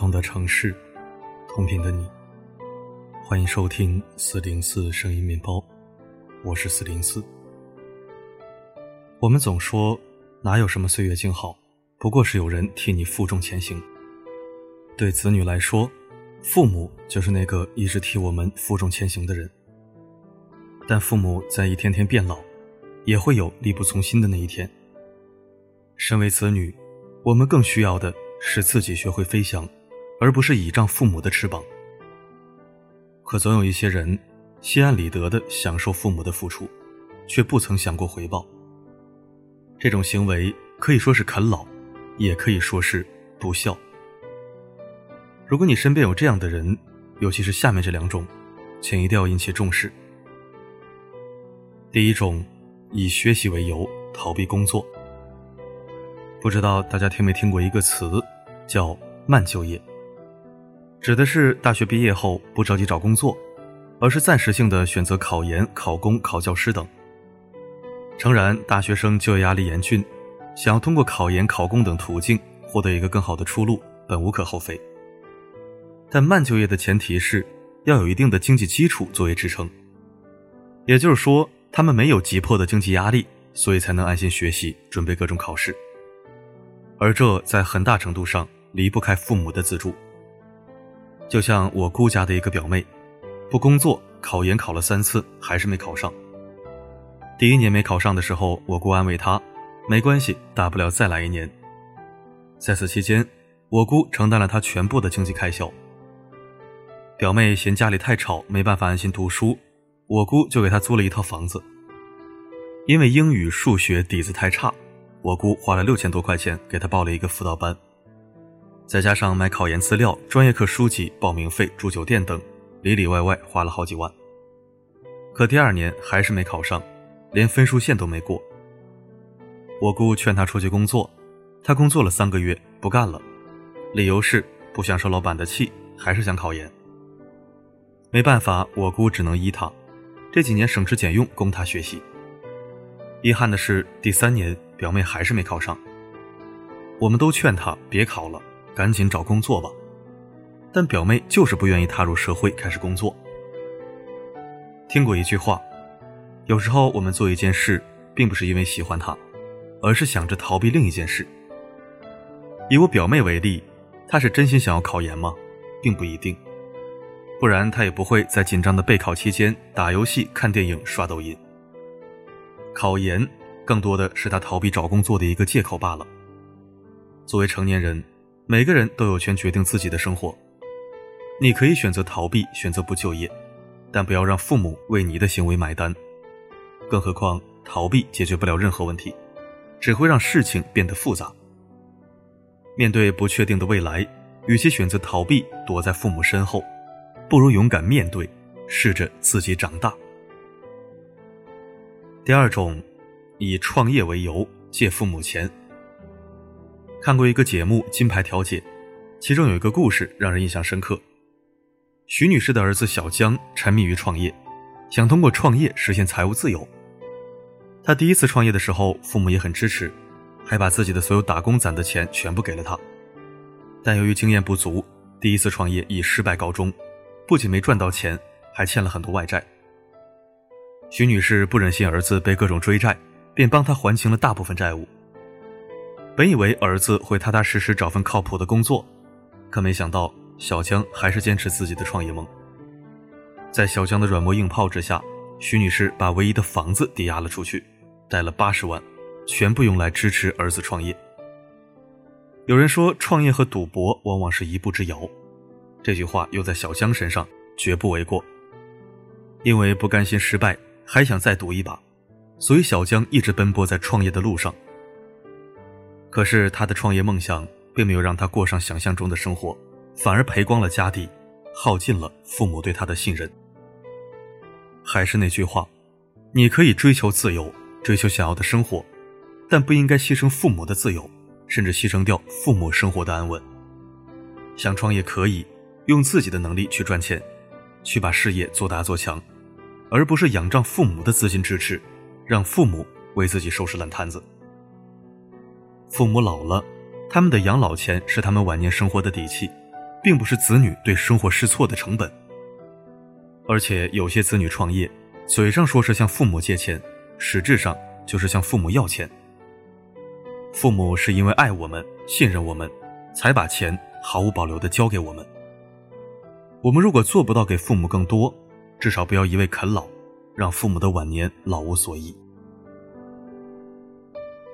同的城市，同频的你，欢迎收听四零四声音面包，我是四零四。我们总说，哪有什么岁月静好，不过是有人替你负重前行。对子女来说，父母就是那个一直替我们负重前行的人。但父母在一天天变老，也会有力不从心的那一天。身为子女，我们更需要的是自己学会飞翔，而不是倚仗父母的翅膀。可总有一些人心安理得的享受父母的付出，却不曾想过回报。这种行为可以说是啃老，也可以说是不孝。如果你身边有这样的人，尤其是下面这两种，请一定要引起重视。第一种，以学习为由逃避工作。不知道大家听没听过一个词，叫“慢就业”，指的是大学毕业后不着急找工作，而是暂时性的选择考研、考公、考教师等。诚然，大学生就业压力严峻，想要通过考研、考公等途径获得一个更好的出路，本无可厚非。但慢就业的前提是要有一定的经济基础作为支撑，也就是说。他们没有急迫的经济压力，所以才能安心学习，准备各种考试。而这在很大程度上离不开父母的资助。就像我姑家的一个表妹，不工作，考研考了三次，还是没考上。第一年没考上的时候，我姑安慰她：“没关系，大不了再来一年。”在此期间，我姑承担了她全部的经济开销。表妹嫌家里太吵，没办法安心读书。我姑就给她租了一套房子。因为英语、数学底子太差，我姑花了六千多块钱给她报了一个辅导班，再加上买考研资料、专业课书籍、报名费、住酒店等，里里外外花了好几万。可第二年还是没考上，连分数线都没过。我姑劝他出去工作，他工作了三个月不干了，理由是不想受老板的气，还是想考研。没办法，我姑只能依他。这几年省吃俭用供他学习。遗憾的是，第三年表妹还是没考上。我们都劝她别考了，赶紧找工作吧。但表妹就是不愿意踏入社会开始工作。听过一句话，有时候我们做一件事，并不是因为喜欢它，而是想着逃避另一件事。以我表妹为例，她是真心想要考研吗？并不一定。不然她也不会在紧张的备考期间打游戏、看电影、刷抖音。考研更多的是他逃避找工作的一个借口罢了。作为成年人，每个人都有权决定自己的生活。你可以选择逃避，选择不就业，但不要让父母为你的行为买单。更何况，逃避解决不了任何问题，只会让事情变得复杂。面对不确定的未来，与其选择逃避，躲在父母身后。不如勇敢面对，试着自己长大。第二种，以创业为由借父母钱。看过一个节目《金牌调解》，其中有一个故事让人印象深刻。徐女士的儿子小江沉迷于创业，想通过创业实现财务自由。他第一次创业的时候，父母也很支持，还把自己的所有打工攒的钱全部给了他。但由于经验不足，第一次创业以失败告终。不仅没赚到钱，还欠了很多外债。徐女士不忍心儿子被各种追债，便帮他还清了大部分债务。本以为儿子会踏踏实实找份靠谱的工作，可没想到小江还是坚持自己的创业梦。在小江的软磨硬泡之下，徐女士把唯一的房子抵押了出去，贷了八十万，全部用来支持儿子创业。有人说，创业和赌博往往是一步之遥。这句话用在小江身上绝不为过，因为不甘心失败，还想再赌一把，所以小江一直奔波在创业的路上。可是他的创业梦想并没有让他过上想象中的生活，反而赔光了家底，耗尽了父母对他的信任。还是那句话，你可以追求自由，追求想要的生活，但不应该牺牲父母的自由，甚至牺牲掉父母生活的安稳。想创业可以。用自己的能力去赚钱，去把事业做大做强，而不是仰仗父母的资金支持，让父母为自己收拾烂摊子。父母老了，他们的养老钱是他们晚年生活的底气，并不是子女对生活试错的成本。而且有些子女创业，嘴上说是向父母借钱，实质上就是向父母要钱。父母是因为爱我们、信任我们，才把钱毫无保留的交给我们。我们如果做不到给父母更多，至少不要一味啃老，让父母的晚年老无所依。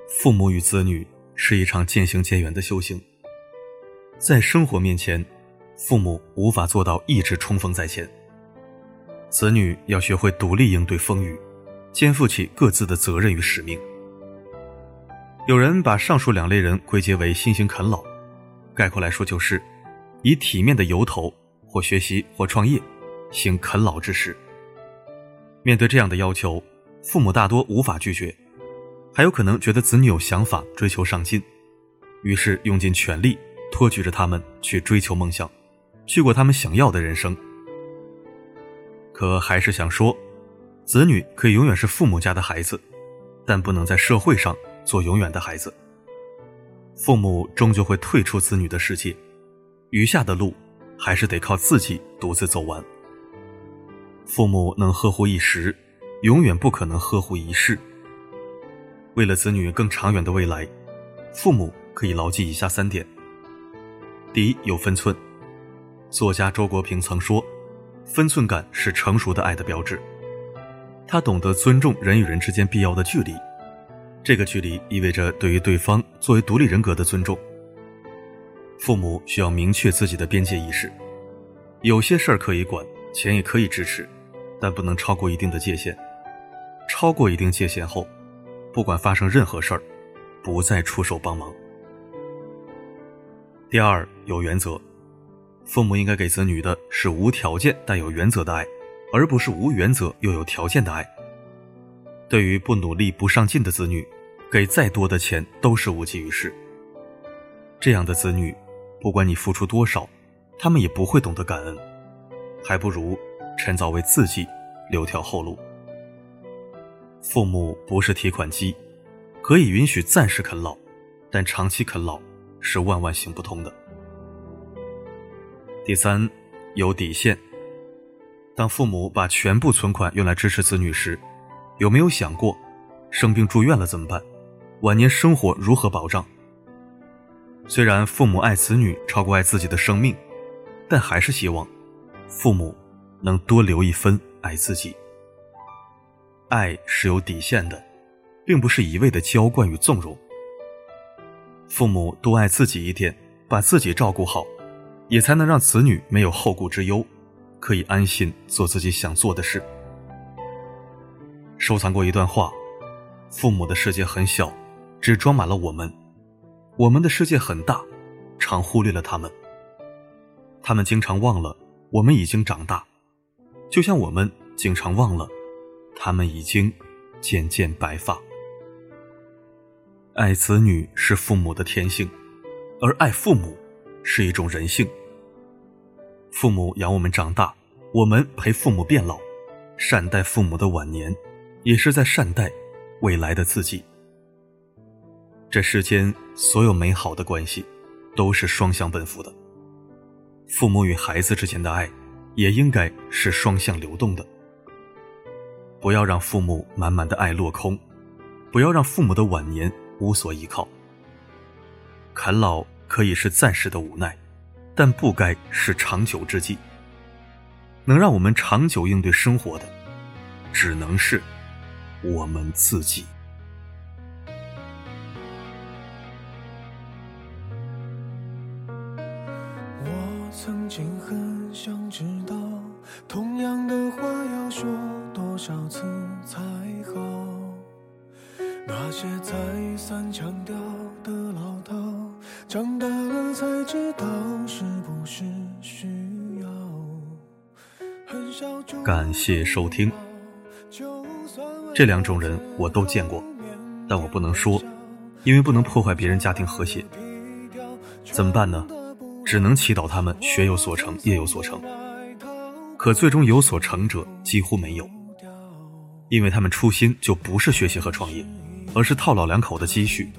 父母与子女是一场渐行渐远的修行。在生活面前，父母无法做到一直冲锋在前。子女要学会独立应对风雨，肩负起各自的责任与使命。有人把上述两类人归结为新型啃老，概括来说就是，以体面的由头或学习或创业，行啃老之事。面对这样的要求，父母大多无法拒绝，还有可能觉得子女有想法，追求上进，于是用尽全力托举着他们去追求梦想，去过他们想要的人生。可还是想说，子女可以永远是父母家的孩子，但不能在社会上做永远的孩子。父母终究会退出子女的世界，余下的路还是得靠自己独自走完。父母能呵护一时，永远不可能呵护一世。为了子女更长远的未来，父母可以牢记以下三点：第一，有分寸。作家周国平曾说。分寸感是成熟的爱的标志，他懂得尊重人与人之间必要的距离，这个距离意味着对于对方作为独立人格的尊重。父母需要明确自己的边界意识，有些事儿可以管，钱也可以支持，但不能超过一定的界限。超过一定界限后，不管发生任何事儿，不再出手帮忙。第二，有原则。父母应该给子女的是无条件但有原则的爱，而不是无原则又有条件的爱。对于不努力不上进的子女，给再多的钱都是无济于事。这样的子女，不管你付出多少，他们也不会懂得感恩，还不如趁早为自己留条后路。父母不是提款机，可以允许暂时啃老，但长期啃老是万万行不通的。第三，有底线。当父母把全部存款用来支持子女时，有没有想过，生病住院了怎么办？晚年生活如何保障？虽然父母爱子女超过爱自己的生命，但还是希望父母能多留一分爱自己。爱是有底线的，并不是一味的娇惯与纵容。父母多爱自己一点，把自己照顾好。也才能让子女没有后顾之忧，可以安心做自己想做的事。收藏过一段话：父母的世界很小，只装满了我们；我们的世界很大，常忽略了他们。他们经常忘了我们已经长大，就像我们经常忘了他们已经渐渐白发。爱子女是父母的天性，而爱父母。是一种人性。父母养我们长大，我们陪父母变老，善待父母的晚年，也是在善待未来的自己。这世间所有美好的关系，都是双向奔赴的。父母与孩子之间的爱，也应该是双向流动的。不要让父母满满的爱落空，不要让父母的晚年无所依靠。啃老。可以是暂时的无奈，但不该是长久之计。能让我们长久应对生活的，只能是我们自己。我曾经很想知道，同样的话要说多少次才好？那些再三强调的老套。长大了才知道是不是需要。感谢收听。这两种人我都见过，但我不能说，因为不能破坏别人家庭和谐。怎么办呢？只能祈祷他们学有所成，业有所成。可最终有所成者几乎没有，因为他们初心就不是学习和创业，而是套老两口的积蓄，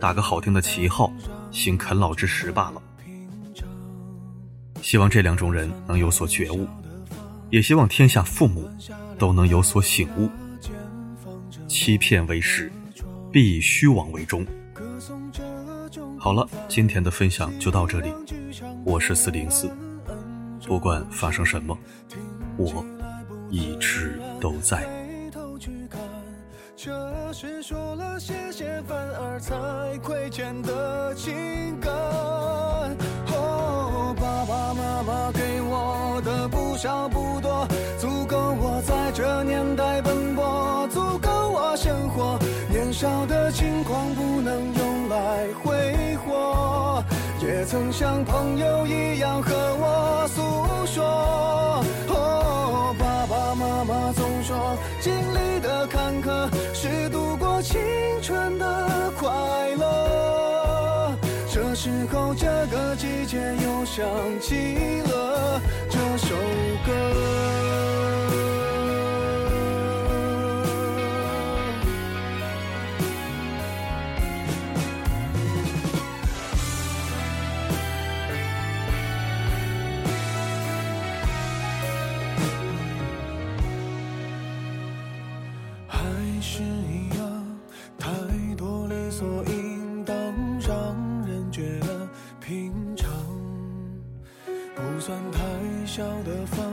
打个好听的旗号。行啃老之实罢了。希望这两种人能有所觉悟，也希望天下父母都能有所醒悟。欺骗为实，必以虚妄为终。好了，今天的分享就到这里。我是四零四，不管发生什么，我一直都在。去看这是说了谢谢，反而才亏欠的情感。哦，爸爸妈妈给我的不少不多，足够我在这年代奔波，足够我生活。年少的轻狂不能用来挥霍，也曾像朋友一样和我又想起了算太小的房，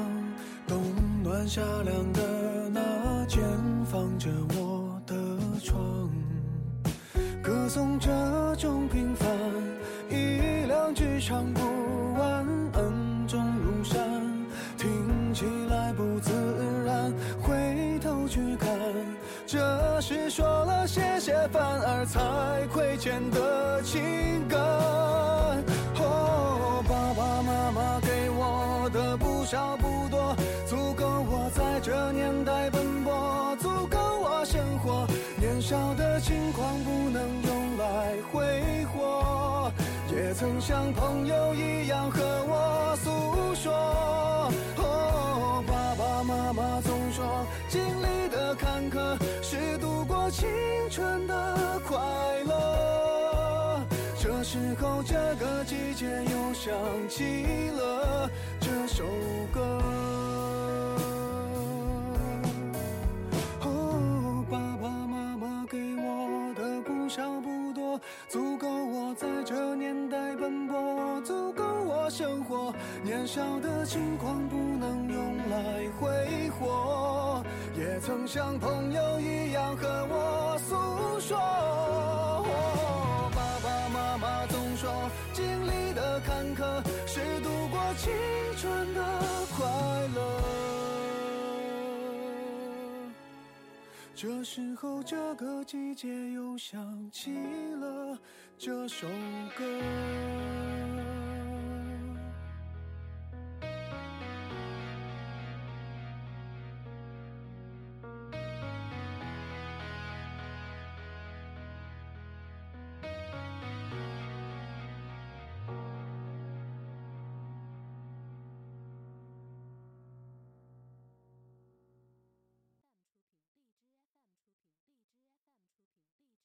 冬暖夏凉的那间，放着我的床，歌颂这种平凡，一两句唱不完，恩重如山，听起来不自然，回头去看，这是说了谢谢，反而才亏欠的情感。哦，爸爸妈妈。的不少不多，足够我在这年代奔波，足够我生活。年少的轻狂不能用来挥霍，也曾像朋友一样和我诉说。哦，爸爸妈妈总说，经历的坎坷是度过青春的快乐。这时候，这个季节又想起了。首歌，哦，爸爸妈妈给我的不少不多，足够我在这年代奔波，足够我生活。年少的轻狂不能用来挥霍，也曾像朋友一样和我这时候这个季节又想起了这首歌。